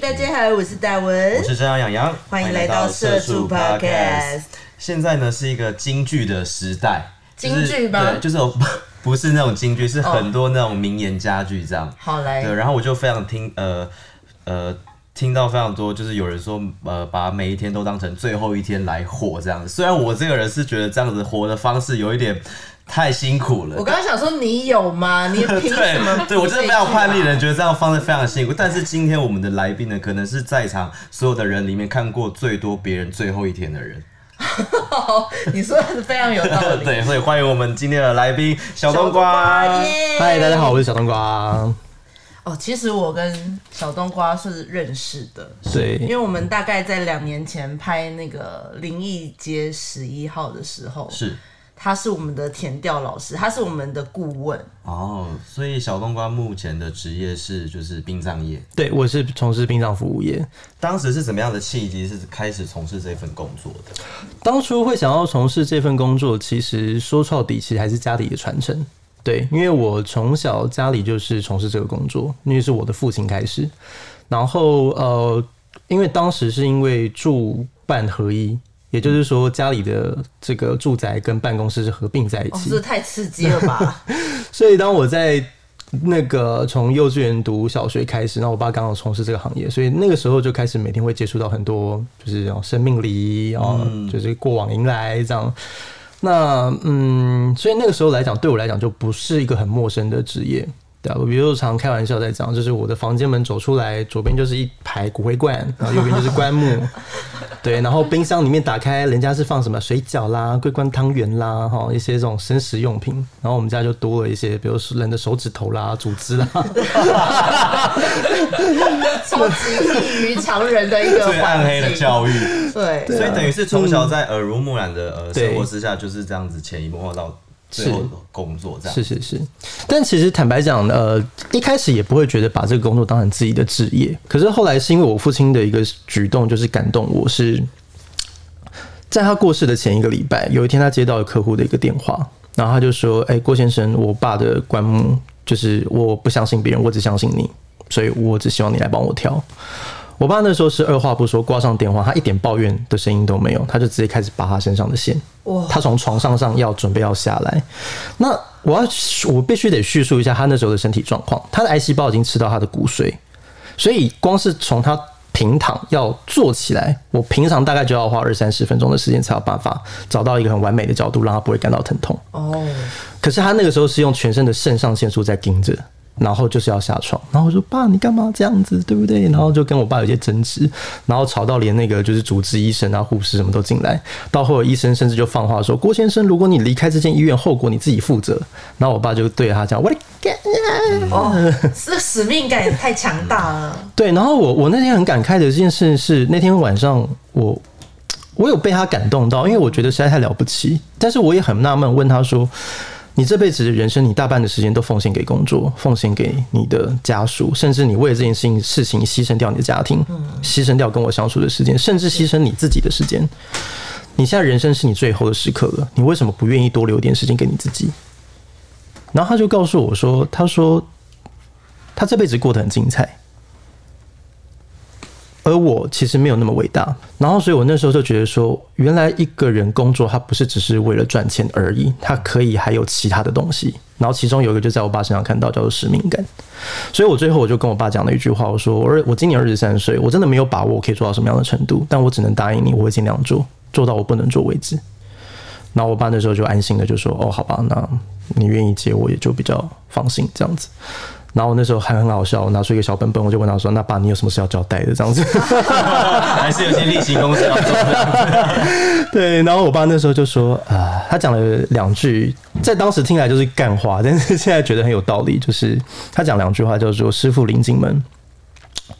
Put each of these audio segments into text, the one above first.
大家好，我是大文，我是张阳洋，欢迎来到社畜 Podcast。现在呢是一个京剧的时代，京剧吗？对，就是 不是那种京剧，是很多那种名言佳句这样。好嘞，对，然后我就非常听，呃呃，听到非常多，就是有人说，呃，把每一天都当成最后一天来活这样子。虽然我这个人是觉得这样子活的方式有一点。太辛苦了。我刚刚想说，你有吗？你凭什么？对我真的非常叛逆的人，觉得这样方式非常辛苦。但是今天我们的来宾呢，可能是在场所有的人里面看过最多别人最后一天的人。你说的是非常有道理。对，所以欢迎我们今天的来宾小冬瓜。嗨，大家好，我是小冬瓜。哦，其实我跟小冬瓜是认识的，对，因为我们大概在两年前拍那个灵异街十一号的时候是。他是我们的填调老师，他是我们的顾问。哦，所以小冬瓜目前的职业是就是殡葬业。对，我是从事殡葬服务业。当时是怎么样的契机是开始从事这份工作的？当初会想要从事这份工作，其实说到底，其实还是家里的传承。对，因为我从小家里就是从事这个工作，因为是我的父亲开始。然后呃，因为当时是因为住办合一。也就是说，家里的这个住宅跟办公室是合并在一起，这太刺激了吧！所以当我在那个从幼稚园读小学开始，那我爸刚好从事这个行业，所以那个时候就开始每天会接触到很多，就是生命礼仪啊，就是过往迎来这样。那嗯，所以那个时候来讲，对我来讲就不是一个很陌生的职业。对啊，我比如常开玩笑在讲，就是我的房间门走出来，左边就是一排骨灰罐，然后右边就是棺木。对，然后冰箱里面打开，人家是放什么水饺啦、桂冠汤圆啦，哈，一些这种生食用品。然后我们家就多了一些，比如说人的手指头啦、组织啦，超级异于常人的一个最暗黑的教育。对，所以等于是从小在耳濡目染的呃生活之下，就是这样子潜移默化到。是工作这样是是是，但其实坦白讲，呃，一开始也不会觉得把这个工作当成自己的职业。可是后来是因为我父亲的一个举动，就是感动我，是在他过世的前一个礼拜，有一天他接到了客户的一个电话，然后他就说：“哎，郭先生，我爸的棺木就是我不相信别人，我只相信你，所以我只希望你来帮我挑。”我爸那时候是二话不说挂上电话，他一点抱怨的声音都没有，他就直接开始拔他身上的线。哇！他从床上上要准备要下来，那我要我必须得叙述一下他那时候的身体状况。他的癌细胞已经吃到他的骨髓，所以光是从他平躺要坐起来，我平常大概就要花二三十分钟的时间才有办法找到一个很完美的角度，让他不会感到疼痛。哦。可是他那个时候是用全身的肾上腺素在盯着。然后就是要下床，然后我说爸，你干嘛这样子，对不对？然后就跟我爸有些争执，然后吵到连那个就是主治医生啊、护士什么都进来。到后来医生甚至就放话说：“郭先生，如果你离开这间医院，后果你自己负责。”然后我爸就对他讲：“我的天哦，这使命感也太强大了。”对，然后我我那天很感慨的这件事是那天晚上我我有被他感动到，因为我觉得实在太了不起，但是我也很纳闷，问他说。你这辈子的人生，你大半的时间都奉献给工作，奉献给你的家属，甚至你为了这件事情事情牺牲掉你的家庭，牺牲掉跟我相处的时间，甚至牺牲你自己的时间。你现在人生是你最后的时刻了，你为什么不愿意多留点时间给你自己？然后他就告诉我说：“他说他这辈子过得很精彩。”而我其实没有那么伟大，然后所以我那时候就觉得说，原来一个人工作他不是只是为了赚钱而已，他可以还有其他的东西。然后其中有一个就在我爸身上看到，叫做使命感。所以我最后我就跟我爸讲了一句话，我说：我我今年二十三岁，我真的没有把握我可以做到什么样的程度，但我只能答应你，我会尽量做，做到我不能做为止。然后我爸那时候就安心的就说：哦，好吧，那你愿意接我也就比较放心这样子。然后我那时候还很好笑，我拿出一个小本本，我就问他说：“那爸，你有什么事要交代的？”这样子，还是有些例行公事要做。对，然后我爸那时候就说：“啊，他讲了两句，在当时听来就是干话，但是现在觉得很有道理。就是他讲两句话，叫做‘师傅领进门，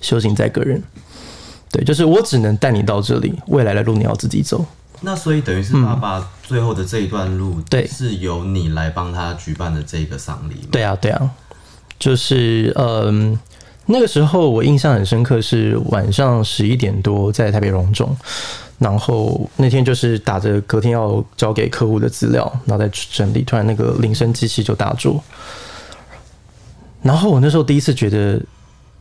修行在个人’。对，就是我只能带你到这里，未来的路你要自己走。那所以等于是爸爸最后的这一段路，对，是由你来帮他举办的这个丧礼。对啊，对啊。”就是嗯，那个时候我印象很深刻，是晚上十一点多在台北荣总，然后那天就是打着隔天要交给客户的资料，然后在整理，突然那个铃声机器就打住，然后我那时候第一次觉得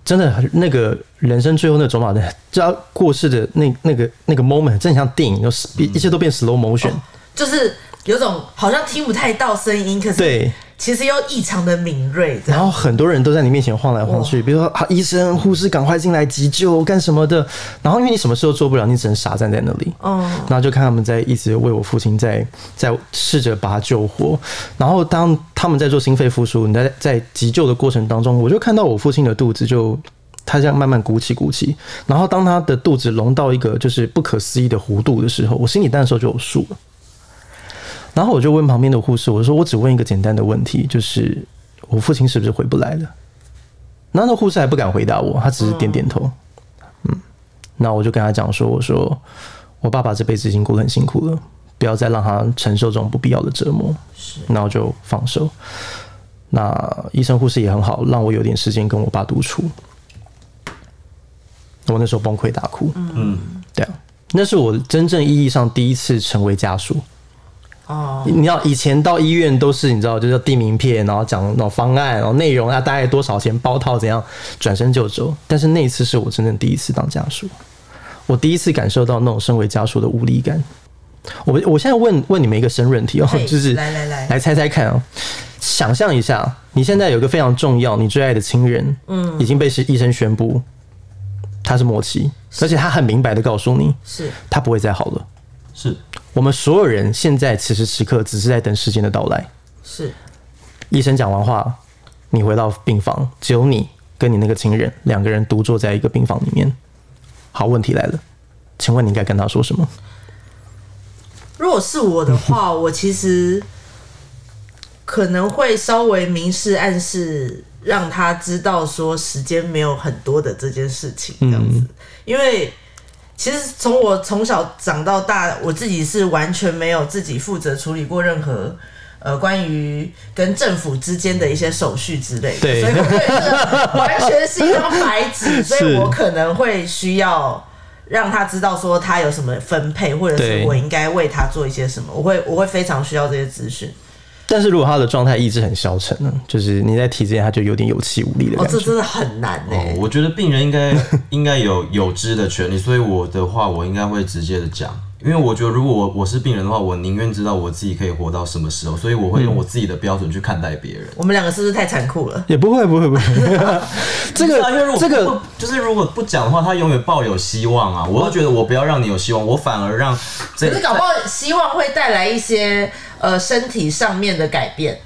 真的那个人生最后那走马灯，就要过世的那那个那个 moment，真的像电影，就一切都变 slow motion。就是有种好像听不太到声音，可是对，其实又异常的敏锐，然后很多人都在你面前晃来晃去，比如说啊，医生、护士赶快进来急救干什么的。然后因为你什么事都做不了，你只能傻站在那里。嗯，然后就看他们在一直为我父亲在在试着把他救活。然后当他们在做心肺复苏，你在在急救的过程当中，我就看到我父亲的肚子就他这样慢慢鼓起鼓起。然后当他的肚子隆到一个就是不可思议的弧度的时候，我心里那时候就有数了。然后我就问旁边的护士，我说：“我只问一个简单的问题，就是我父亲是不是回不来了？”然后那护士还不敢回答我，他只是点点头。嗯，那我就跟他讲说：“我说我爸爸这辈子已经过得很辛苦了，不要再让他承受这种不必要的折磨。”是，然后就放手。那医生护士也很好，让我有点时间跟我爸独处。我那时候崩溃大哭。嗯，对啊，那是我真正意义上第一次成为家属。哦，你要以前到医院都是你知道，就是递名片，然后讲那种方案，然后内容啊大概多少钱包套怎样，转身就走。但是那一次是我真正第一次当家属，我第一次感受到那种身为家属的无力感。我我现在问问你们一个深润题哦嘿，就是来来来。来猜猜看啊、想象一下，你现在有个非常重要、你最爱的亲人，嗯，已经被医生宣布他是末期，而且他很明白的告诉你，是。他不会再好了。是我们所有人现在此时此刻只是在等时间的到来。是，医生讲完话，你回到病房，只有你跟你那个亲人两个人独坐在一个病房里面。好，问题来了，请问你应该跟他说什么？如果是我的话，我其实可能会稍微明示暗示，让他知道说时间没有很多的这件事情，这样子。因为其实从我从小长到大，我自己是完全没有自己负责处理过任何。呃，关于跟政府之间的一些手续之类的，所以我对这完全是一张白纸，所以我可能会需要让他知道说他有什么分配，或者是我应该为他做一些什么，我会我会非常需要这些资讯。但是如果他的状态意志很消沉呢，就是你在提之前他就有点有气无力的哦，感觉。这真的很难呢、哦，我觉得病人应该应该有有知的权利，所以我的话，我应该会直接的讲，因为我觉得如果我我是病人的话，我宁愿知道我自己可以活到什么时候，所以我会用我自己的标准去看待别人。我们两个是不是太残酷了？也不会，不会，不会。这个啊因为如果个，这个就是如果不讲的话，他永远抱有希望啊！我都觉得我不要让你有希望，我反而让这可是搞不好希望会带来一些呃身体上面的改变。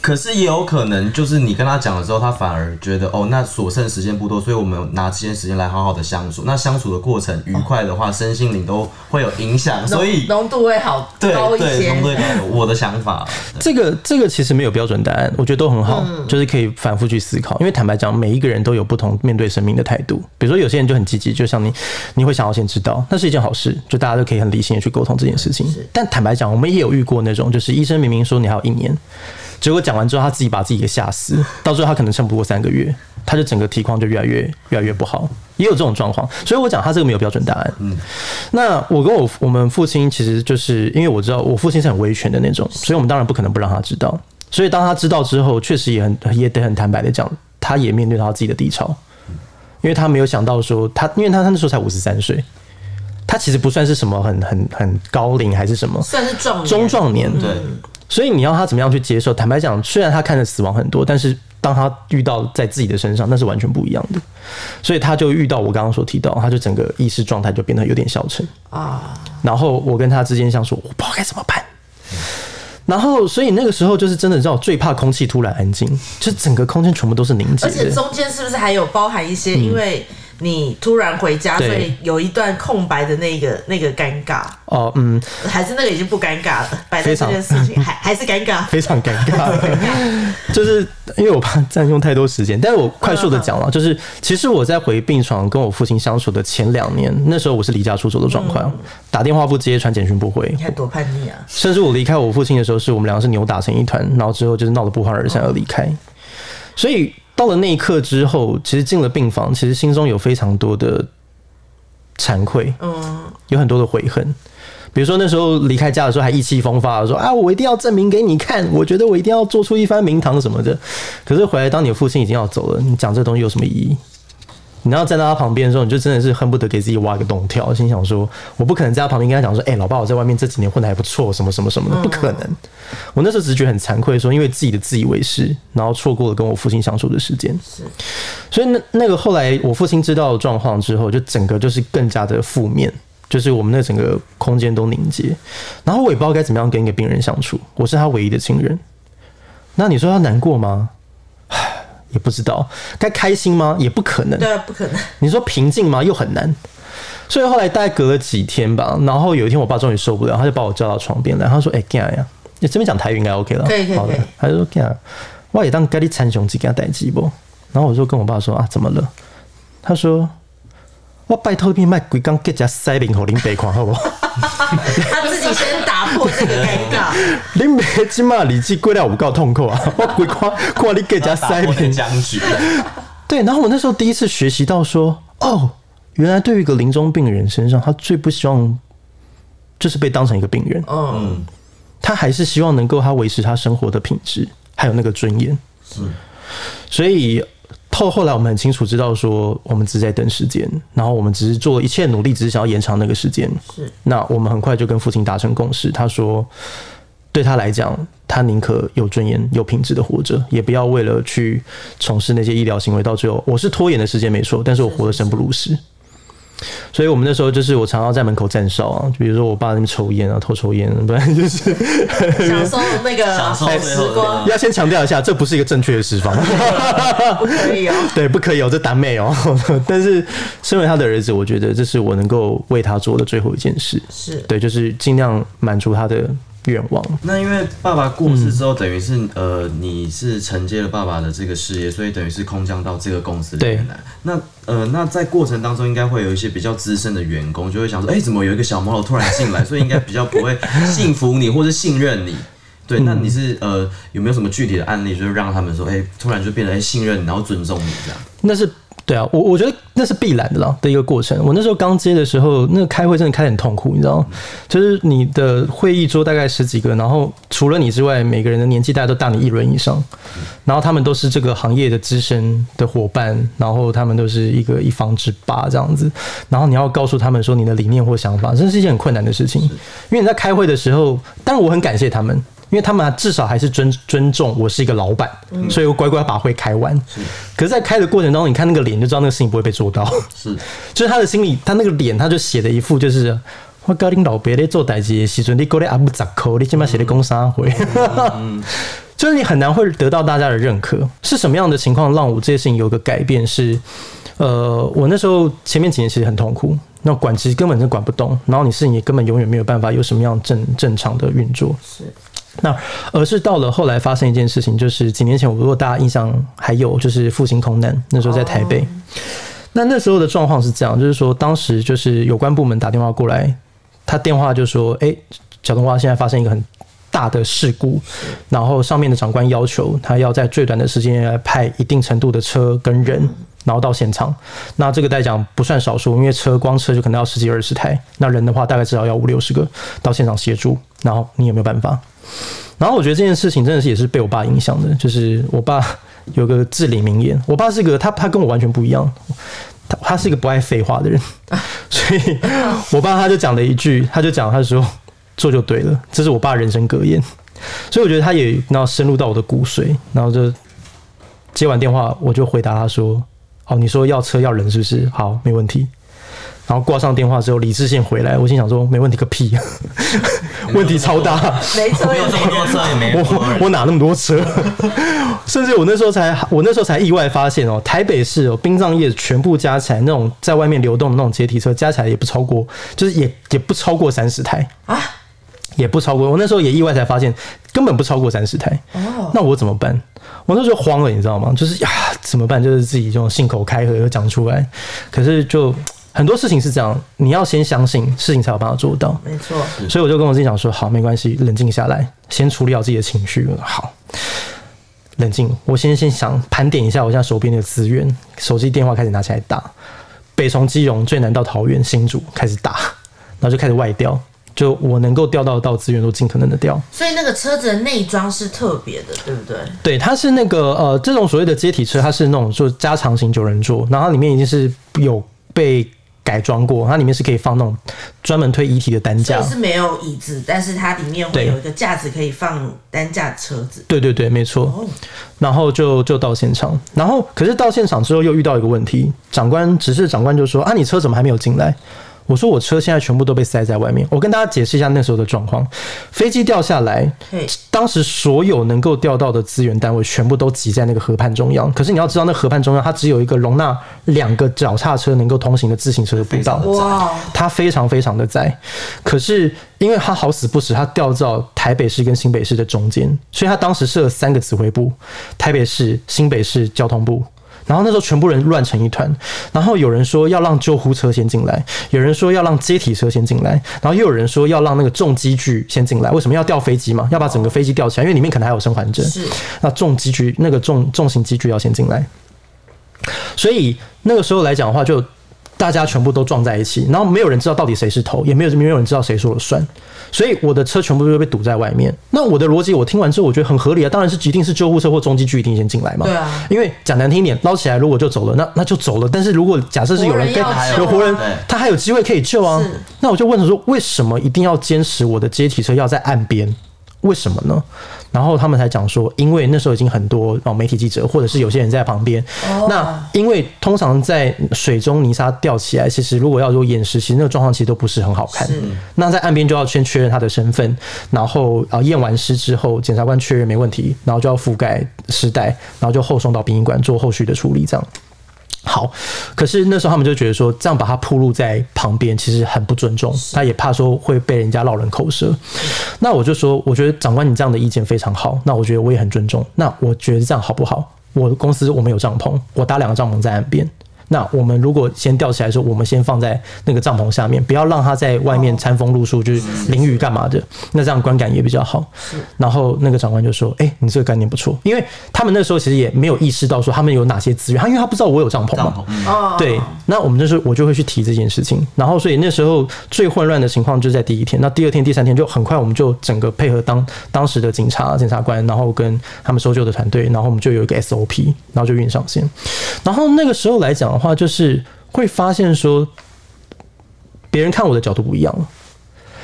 可是也有可能，就是你跟他讲了之后，他反而觉得哦，那所剩时间不多，所以我们拿这些时间来好好的相处。那相处的过程愉快的话，身心灵都会有影响，所以浓浓度会好对高一对，些。我的想法，这个这个其实没有标准答案，我觉得都很好，嗯就是可以反复去思考。因为坦白讲，每一个人都有不同面对生命的态度。比如说，有些人就很积极，就像你，你会想要先知道，那是一件好事，就大家都可以很理性的去沟通这件事情。但坦白讲，我们也有遇过那种，就是医生明明说你还有一年，结果讲完之后，他自己把自己给吓死，到最后他可能撑不过三个月，他就整个体况就越来越越来越不好，也有这种状况。所以我讲他这个没有标准答案。嗯，那我跟我我们父亲其实就是因为我知道我父亲是很威权的那种，所以我们当然不可能不让他知道。所以当他知道之后，确实也很也得很坦白的讲，他也面对到他自己的低潮，因为他没有想到说他，因为他他那时候才五十三岁，他其实不算是什么很很很高龄还是什么，算是壮年。中壮年，对，所以你要他怎么样去接受？坦白讲，虽然他看着死亡很多，但是当他遇到在自己的身上，那是完全不一样的。所以他就遇到我刚刚所提到，他就整个意识状态就变得有点消沉。啊，然后我跟他之间像说，我不知道该怎么办。然后，所以那个时候就是真的，你知道，最怕空气突然安静，就整个空间全部都是凝结而且。中间是不是还有包含一些，因为你突然回家，所以有一段空白的那个那个尴尬，哦，嗯，还是那个已经不尴尬了，摆在这件事情还还是尴尬。非常尴尬，就是因为我怕占用太多时间，但是我快速的讲了，就是其实我在回病床跟我父亲相处的前两年，那时候我是离家出走的状况，打电话不接，传简讯不回。你，看多叛逆啊！甚至我离开我父亲的时候，是我们两个是扭打成一团，然后之后就是闹得不欢而散而离开。所以到了那一刻之后，其实进了病房，其实心中有非常多的惭愧，嗯，有很多的悔恨。比如说那时候离开家的时候还意气风发的说啊，我一定要证明给你看，我觉得我一定要做出一番名堂什么的。可是回来当你的父亲已经要走了，你讲这东西有什么意义？你要站到他旁边的时候，你就真的是恨不得给自己挖个洞跳，心想说，我不可能在他旁边跟他讲说，哎、老爸，我在外面这几年混的还不错，什么什么什么的，不可能。我那时候只是觉得很惭愧，说因为自己的自以为是，然后错过了跟我父亲相处的时间。所以那那个后来我父亲知道状况之后，就整个就是更加的负面，就是我们那整个空间都凝结。然后我也不知道该怎么样跟一个病人相处，我是他唯一的亲人。那你说他难过吗？唉也不知道。该开心吗？也不可能。对啊，不可能。你说平静吗？又很难。所以后来大概隔了几天吧，然后有一天我爸终于受不了，他就把我叫到床边来，他说：“哎、干呀，你这边讲台语应该 OK 了，好的可以可以可以。”他就说：“干，我也当该你参雄鸡给他逮鸡不？”然后我就跟我爸说：“啊，怎么了？”他说：“我拜托你卖鬼刚给家塞领口林北款好不好？他自己先打破这个尴尬。林北起码李记过了有够痛苦啊！我鬼看看你给家塞打破这领个僵局。对，然后我那时候第一次学习到说，哦，原来对于一个临终病人身上，他最不希望就是被当成一个病人，嗯，他还是希望能够他维持他生活的品质，还有那个尊严。是，所以后后来我们很清楚知道说，我们只是在等时间，然后我们只是做了一切努力，只是想要延长那个时间。是那我们很快就跟父亲达成共识，他说，对他来讲，他宁可有尊严、有品质的活着，也不要为了去从事那些医疗行为，到最后我是拖延的时间没错，但是我活得生不如死。所以我们那时候就是我常常在门口站哨啊，就比如说我爸在那边抽烟啊，偷抽烟，不然 就是 享受那个享受时光，要先强调一下，这不是一个正确的释放。不可以哦。对，不可以哦这单妹哦。但是身为他的儿子，我觉得这是我能够为他做的最后一件事。是对，就是尽量满足他的愿望。那因为爸爸过世之后，等于是呃，你是承接了爸爸的这个事业，所以等于是空降到这个公司里面来。那呃，那在过程当中，应该会有一些比较资深的员工，就会想说，哎、怎么有一个小毛头突然进来？所以应该比较不会 信服你或是信任你。对，那你是呃有没有什么具体的案例，就是让他们说，哎、突然就变得哎、信任你，然后尊重你这样？那是对啊，我我觉得那是必然的啦的一个过程。我那时候刚接的时候，那个开会真的开很痛苦，你知道吗？就是你的会议桌大概十几个，然后除了你之外，每个人的年纪大概都大你一轮以上，然后他们都是这个行业的资深的伙伴，然后他们都是一个一方之霸这样子，然后你要告诉他们说你的理念或想法，这是一件很困难的事情，因为你在开会的时候，当然我很感谢他们。因为他们至少还是尊尊重我是一个老板，所以我乖乖把会开完。可是，在开的过程当中，你看那个脸就知道那个事情不会被做到。是，就是他的心里，他那个脸，他就写的一副就是我教恁老爸咧做代志的时阵，你过来阿不咋扣，你起码写的工商回。就是你很难会得到大家的认可。是什么样的情况让我这些事情有个改变？是，呃，我那时候前面几年其实很痛苦，那管其实根本就管不动，然后你事情也根本永远没有办法有什么样正正常的运作。是那而是到了后来发生一件事情，就是几年前，我如果大家印象还有，就是复兴空难，那时候在台北。那那时候的状况是这样，就是说当时就是有关部门打电话过来，他电话就说：“哎、小东花现在发生一个很大的事故，然后上面的长官要求他要在最短的时间内来派一定程度的车跟人，然后到现场。那这个代讲不算少数，因为车光车就可能要十几二十台，那人的话大概至少要五六十个到现场协助。然后你有没有办法？然后我觉得这件事情真的是也是被我爸影响的，就是我爸有个至理名言，我爸是个他他跟我完全不一样，他他是一个不爱废话的人，所以我爸他就讲了一句，他就讲他说做就对了，这是我爸人生格言，所以我觉得他也然后深入到我的骨髓，然后就接完电话我就回答他说，哦你说要车要人是不是？好，没问题。然后挂上电话之后，理智线回来，我心想说没问题个屁，问题超大。没错，没有这么多车，也没我我哪那么多车？甚至我那时候才，我那时候才意外发现哦，台北市哦，殡葬业全部加起来，那种在外面流动的那种阶梯车，加起来也不超过，就是也也不超过三十台啊，也不超过。我那时候也意外才发现，根本不超过三十台。哦，那我怎么办？我那时候就慌了，你知道吗？就是呀，怎么办？就是自己这种信口开河又讲出来，可是就很多事情是这样，你要先相信事情才有办法做到。没错，所以我就跟我自己讲说，好，没关系，冷静下来，先处理好自己的情绪。好，冷静，我先先想盘点一下我现在手边的资源，手机电话开始拿起来打，北从基隆最南到桃园新竹开始打，然后就开始外调，就我能够调到到资源都尽可能的调。所以那个车子的内装是特别的，对不对？对，它是那个呃，这种所谓的阶体车，它是那种就加长型九人座，然后里面已经是有被改装过，它里面是可以放那种专门推遗体的担架。是没有椅子，但是它里面会有一个架子可以放担架车子。对对对，没错。哦，然后就就到现场，然后可是到现场之后又遇到一个问题，长官只是长官就说啊，你车怎么还没有进来？我说我车现在全部都被塞在外面。我跟大家解释一下那时候的状况，飞机掉下来，当时所有能够调到的资源单位全部都挤在那个河畔中央。可是你要知道，那河畔中央它只有一个容纳两个脚踏车能够通行的自行车的步道。哇，它非常非常的窄，可是因为它好死不死，它掉到台北市跟新北市的中间，所以它当时设了三个指挥部：台北市、新北市交通部。然后那时候全部人乱成一团，然后有人说要让救护车先进来，有人说要让接体车先进来，然后又有人说要让那个重机具先进来。为什么要吊飞机嘛？要把整个飞机吊起来，因为里面可能还有生还者。是那重机具那个重重型机具要先进来，所以那个时候来讲的话，就大家全部都撞在一起，然后没有人知道到底谁是头，也没有没有人知道谁说了算，所以我的车全部都被堵在外面。那我的逻辑我听完之后，我觉得很合理啊，当然是一定是救护车或中机具一定先进来嘛。对啊因为讲难听一点，捞起来如果就走了，那那就走了。但是如果假设是有人跟活人要救有活人，他还有机会可以救啊。那我就问他说，为什么一定要坚持我的阶梯车要在岸边？为什么呢？然后他们才讲说，因为那时候已经很多哦媒体记者或者是有些人在旁边。哦那因为通常在水中泥沙吊起来，其实如果要做掩饰，其实那个状况其实都不是很好看。那在岸边就要先确认他的身份，然后啊验完尸之后，检察官确认没问题，然后就要覆盖尸袋，然后就后送到殡仪馆做后续的处理，这样。好，可是那时候他们就觉得说，这样把它铺路在旁边，其实很不尊重，他也怕说会被人家落人口舌。那我就说，我觉得长官你这样的意见非常好，那我觉得我也很尊重。那我觉得这样好不好？我的公司我们有帐篷，我搭两个帐篷在岸边。那我们如果先吊起来的时候，我们先放在那个帐篷下面，不要让它在外面餐风露宿，就是淋雨干嘛的。那这样观感也比较好。然后那个长官就说：“哎、你这个概念不错，因为他们那时候其实也没有意识到说他们有哪些资源，他因为他不知道我有帐篷嘛对，那我们就是我就会去提这件事情，然后所以那时候最混乱的情况就在第一天，那第二天、第三天就很快我们就整个配合当当时的警察、检察官，然后跟他们搜救的团队，然后我们就有一个 SOP，然后就运上线。然后那个时候来讲的话，就是会发现说，别人看我的角度不一样了。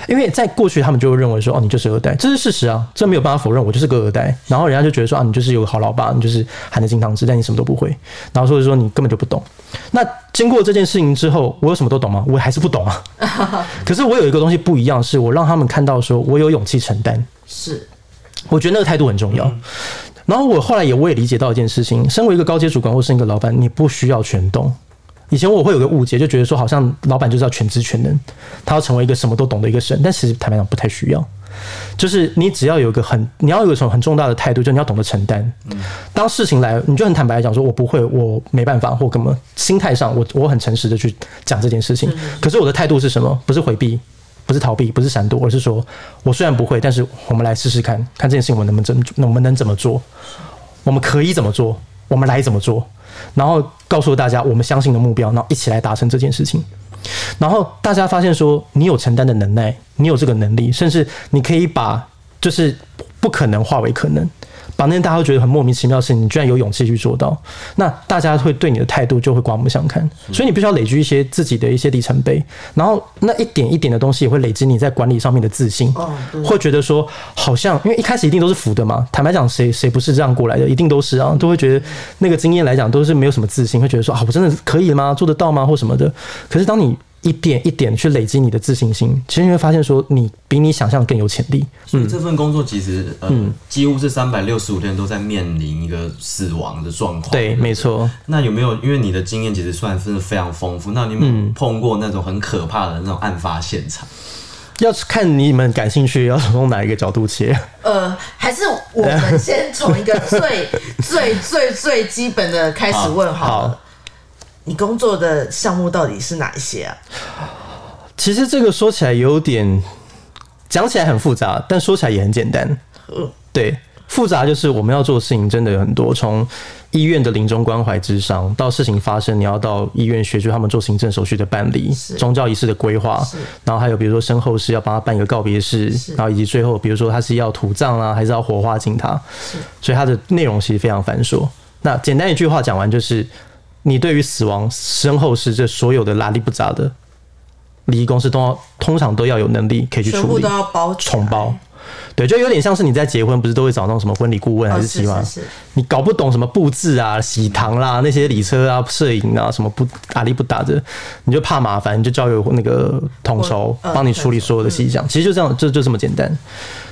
因为在过去，他们就会认为说，哦，你就是二代，这是事实啊，这没有办法否认，我就是个二代。然后人家就觉得说，啊，你就是有个好老爸，你就是含着金汤匙，但你什么都不会。然后所以说你根本就不懂。那经过这件事情之后，我有什么都懂吗？我还是不懂啊。可是我有一个东西不一样，是我让他们看到说我有勇气承担。是我觉得那个态度很重要。然后我后来也我也理解到一件事情，身为一个高阶主管或是一个老板，你不需要全懂。以前我会有个误解，就觉得说好像老板就是要全知全能，他要成为一个什么都懂的一个神，但其实坦白讲不太需要。就是你只要有一个很，你要有一种很重大的态度，就你要懂得承担。当事情来，你就很坦白地讲说，我不会，我没办法，或根本心态上，我我很诚实的去讲这件事情。可是我的态度是什么？不是回避，不是逃避，不是闪躲，而是说我虽然不会，但是我们来试试看，看这件事情我能不能怎，我们能怎么做？我们可以怎么做？我们来怎么做？然后告诉大家我们相信的目标，然后一起来达成这件事情。然后大家发现说，你有承担的能耐，你有这个能力，甚至你可以把就是不可能化为可能，把那些大家都觉得很莫名其妙的事情，你居然有勇气去做到，那大家会对你的态度就会刮目相看。所以你必须要累积一些自己的一些里程碑，然后那一点一点的东西也会累积你在管理上面的自信。哦，会觉得说，好像因为一开始一定都是浮的嘛。坦白讲，谁谁不是这样过来的？一定都是啊，都会觉得那个经验来讲都是没有什么自信，会觉得说啊，我真的可以吗？做得到吗？或什么的。可是当你一点一点去累积你的自信心，其实你会发现说，你比你想象更有潜力。所以这份工作其实呃，几乎是三百六十五天都在面临一个死亡的状况。对，没错。那有没有因为你的经验其实算是非常丰富，那你有没有碰过那种很可怕的那种案发现场？要看你们感兴趣，要从哪一个角度切？呃，还是我们先从一个最最最最基本的开始问好了。好你工作的项目到底是哪一些啊？其实这个说起来有点，讲起来很复杂，但说起来也很简单。嗯对，复杂就是我们要做的事情真的有很多，从医院的临终关怀之上，到事情发生，你要到医院协助他们做行政手续的办理、宗教仪式的规划，然后还有比如说身后事要帮他办一个告别式，然后以及最后比如说他是要土葬啊，还是要火化进他，所以它的内容其实非常繁琐。那简单一句话讲完就是，你对于死亡身后事这所有的拉力不杂的礼仪公司都要通常都要有能力可以去处理都，要包包。对，就有点像是你在结婚，不是都会找那种什么婚礼顾问还哦是计划？是是是你搞不懂什么布置啊、喜糖啦、那些礼车啊、摄影啊，什么不阿力不打的，你就怕麻烦，你就交由那个统筹嗯帮你处理所有的细项。其实就这样，就就这么简单。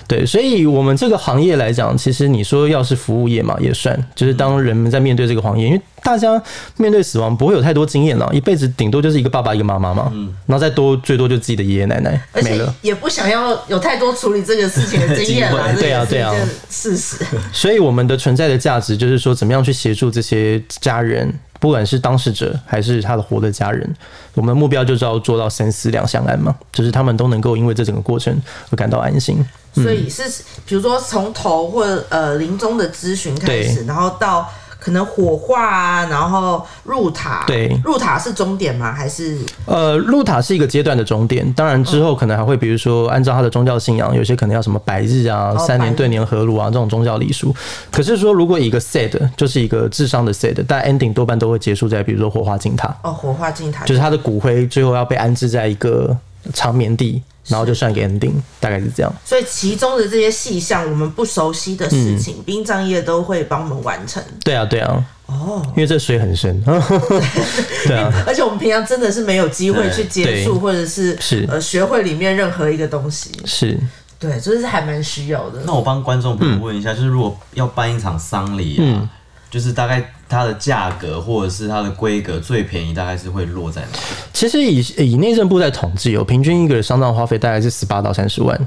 对，所以我们这个行业来讲，其实你说要是服务业嘛，也算，就是当人们在面对这个行业，因为大家面对死亡不会有太多经验了，一辈子顶多就是一个爸爸一个妈妈嘛，然后再多最多就自己的爷爷奶奶而且没了。也不想要有太多处理这个事情的经验啦，机会这对啊对啊事实。所以我们的存在的价值就是说，怎么样去协助这些家人，不管是当事者还是他的活的家人，我们的目标就是要做到三思两相安嘛，就是他们都能够因为这整个过程而感到安心。所以是比如说从头或者呃临终的咨询开始，然后到可能火化啊，然后入塔。对入塔是终点吗？还是呃，入塔是一个阶段的终点，当然之后可能还会，比如说按照他的宗教信仰，有些可能要什么百日啊、哦三年对年合炉啊这种宗教礼数。可是说，如果一个 sad 就是一个智商的 sad，但 ending 多半都会结束在比如说火化进塔，哦火化进塔？就是他的骨灰最后要被安置在一个长眠地，然后就算一个 ending，大概是这样。所以其中的这些细项，我们不熟悉的事情，嗯殡葬业都会帮我们完成。对啊，对啊，哦，因为这水很深。对啊，而且我们平常真的是没有机会去接触，或者是是呃学会里面任何一个东西。是。对，就是还蛮需要的。那我帮观众朋友问一下，就是如果要办一场丧礼啊，就是大概它的价格或者是它的规格最便宜，大概是会落在哪？其实以以内政部在统计哦，平均一个丧葬花费大概是十八到三十万，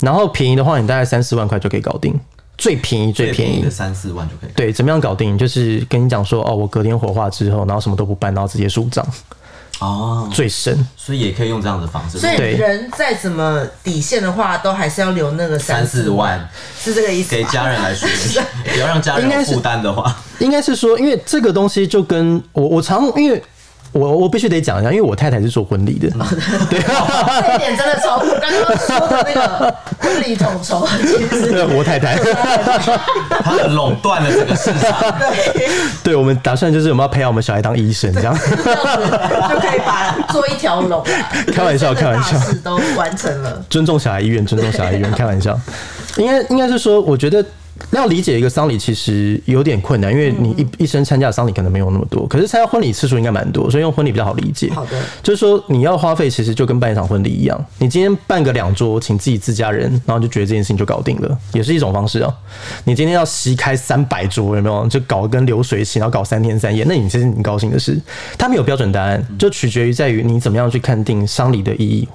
然后便宜的话，你大概三四万块就可以搞定，最便宜最便宜的。三四万就可以。对，怎么样搞定？就是跟你讲说，哦，我隔天火化之后，然后什么都不办，然后直接入葬，哦，最深。所以也可以用这样的方式，所以对人再怎么底线的话，都还是要留那个三四四，万是这个意思给？家人来处理，不要让家人负担的话，应该是说，因为这个东西就跟我我常因为。我我必须得讲一下，因为我太太是做婚礼的，对，这一点真的超酷。刚刚说的那个婚礼统筹，其实我太太，他们垄断了这个市场。对，对我们打算就是我们要培养我们小孩当医生，这样。就可以把做一条龙，开玩笑开玩笑都完成了。尊重小孩医院，尊重小孩医院，开玩笑。应该应该是说，我觉得要理解一个丧礼其实有点困难，因为你一一生参加的丧礼可能没有那么多，可是参加婚礼次数应该蛮多，所以用婚礼比较好理解。好的就是说你要花费其实就跟办一场婚礼一样，你今天办个两桌，请自己自家人，然后就觉得这件事情就搞定了，也是一种方式啊。你今天要席开三百桌，有没有？就搞跟流水席，然后搞三天三夜，那你其实你高兴的事。它没有标准答案，就取决于在于你怎么样去看定丧礼的意义。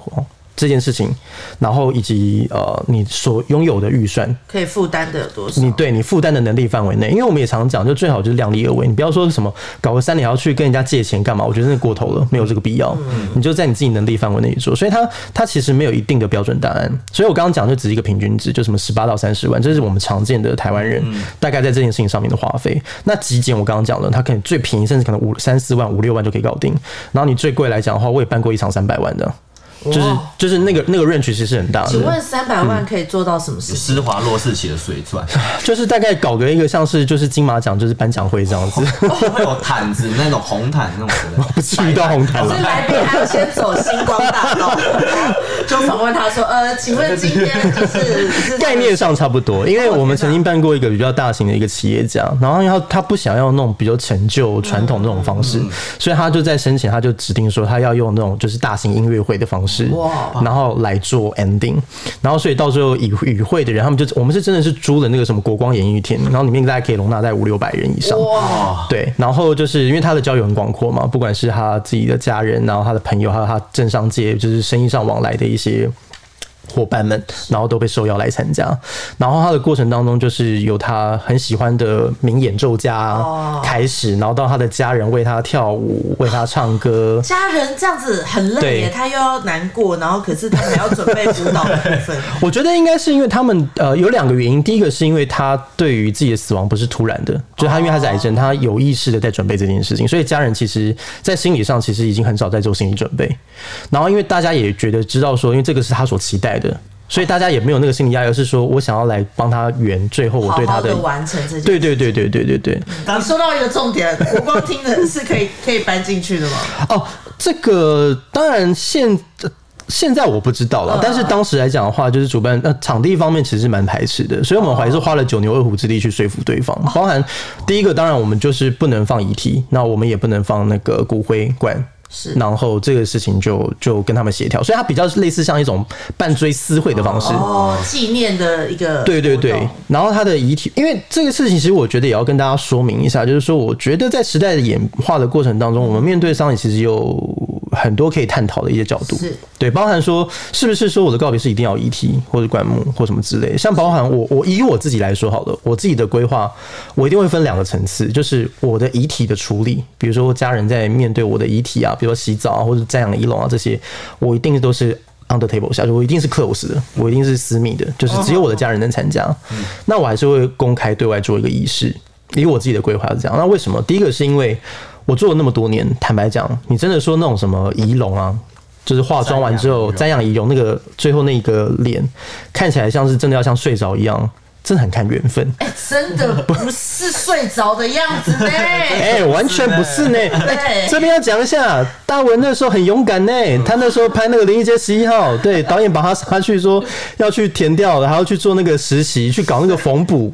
哦这件事情，然后以及呃你所拥有的预算，可以负担的有多少？你对你负担的能力范围内，因为我们也常讲，就最好就是量力而为。你不要说什么搞个三年要去跟人家借钱干嘛，我觉得那过头了，没有这个必要。你就在你自己能力范围内做，所以它它其实没有一定的标准答案。所以我刚刚讲就只是一个平均值，就什么十八到三十万，这是我们常见的台湾人大概在这件事情上面的花费。那极简我刚刚讲了，它可能最便宜甚至可能五三四万、五六万就可以搞定。然后你最贵来讲的话，我也办过一场三百万的。就是就是那个那个 range 其实是很大的，请问三百万可以做到什么事情？施华洛世奇的水钻，就是大概搞个一个像是就是金马奖就是颁奖会这样子，会有毯子那种红毯那种的，不至于到红毯了是。来宾还要先走星光大道，就访问他说：“呃，请问今天就是是概念上差不多，因为我们曾经办过一个比较大型的一个企业家，然后他他不想要那种比较陈旧传统那种方式，所以他就在申请，他就指定说他要用那种就是大型音乐会的方式哇，然后来做 ending，然后所以到最后与与会的人，他们就我们是真的是租了那个什么国光演艺厅，然后里面大概可以容纳在五六百人以上，哇，对，然后就是因为他的交友很广阔嘛，不管是他自己的家人，然后他的朋友，还有他政商界就是生意上往来的一些伙伴们，然后都被受邀来参加。然后他的过程当中，就是由他很喜欢的名演奏家开始，然后到他的家人为他跳舞、为他唱歌。家人这样子很累耶，他又要难过，然后可是他还要准备舞蹈的部分。我觉得应该是因为他们呃有两个原因，第一个是因为他对于自己的死亡不是突然的，就是他因为他是癌症，他有意识的在准备这件事情，所以家人其实在心理上其实已经很少在做心理准备。然后因为大家也觉得知道说，因为这个是他所期待的，所以大家也没有那个心理压力，而是说我想要来帮他圆最后我对他的完成这件事。对对对对对对对。你说到一个重点，我光听的是可以可以搬进去的吗？哦，这个当然现现在我不知道了，嗯但是当时来讲的话，就是主办呃场地方面其实蛮排斥的，所以我们还是花了九牛二虎之力去说服对方，包含第一个当然我们就是不能放遗体，那我们也不能放那个骨灰罐。是。然后这个事情就就跟他们协调，所以它比较类似像一种半追思会的方式。哦，纪念的一个对对对，然后他的遗体，因为这个事情，其实我觉得也要跟大家说明一下，就是说，我觉得在时代的演化的过程当中，我们面对丧礼其实有很多可以探讨的一些角度，是。对，包含说是不是说我的告别是一定要遗体或者棺木或什么之类，像包含我我以我自己来说好了，我自己的规划，我一定会分两个层次，就是我的遗体的处理，比如说家人在面对我的遗体啊，比如说洗澡啊或者瞻仰仪容啊这些，我一定都是 under table 下去，我一定是 close 的，我一定是私密的，就是只有我的家人能参加。那我还是会公开对外做一个仪式，以我自己的规划是这样。那为什么？第一个是因为我做了那么多年，坦白讲，你真的说那种什么仪容啊。就是化妆完之后，瞻仰仪容那个最后那个脸，看起来像是真的要像睡着一样，真的很看缘分。哎、真的 不是睡着的样子呢。哎、完全不是呢。哎对这边要讲一下，大文那时候很勇敢呢。他那时候拍那个《灵异街十一号》，对，导演把他他去说要去填掉的，还要去做那个实习，去搞那个缝补。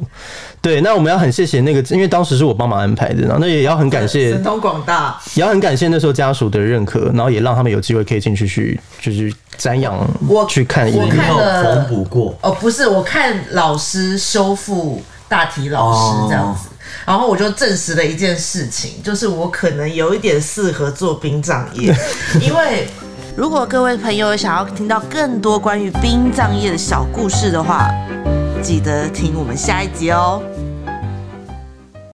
对，那我们要很谢谢那个，因为当时是我帮忙安排的，然后那也要很感谢神通广大，也要很感谢那时候家属的认可，然后也让他们有机会可以进去去就是瞻仰，我去看一我看了缝补过，哦，不是，我看老师修复大体老师这样子。然后我就证实了一件事情，就是我可能有一点适合做殡葬业，因为如果各位朋友想要听到更多关于殡葬业的小故事的话，记得听我们下一集哦。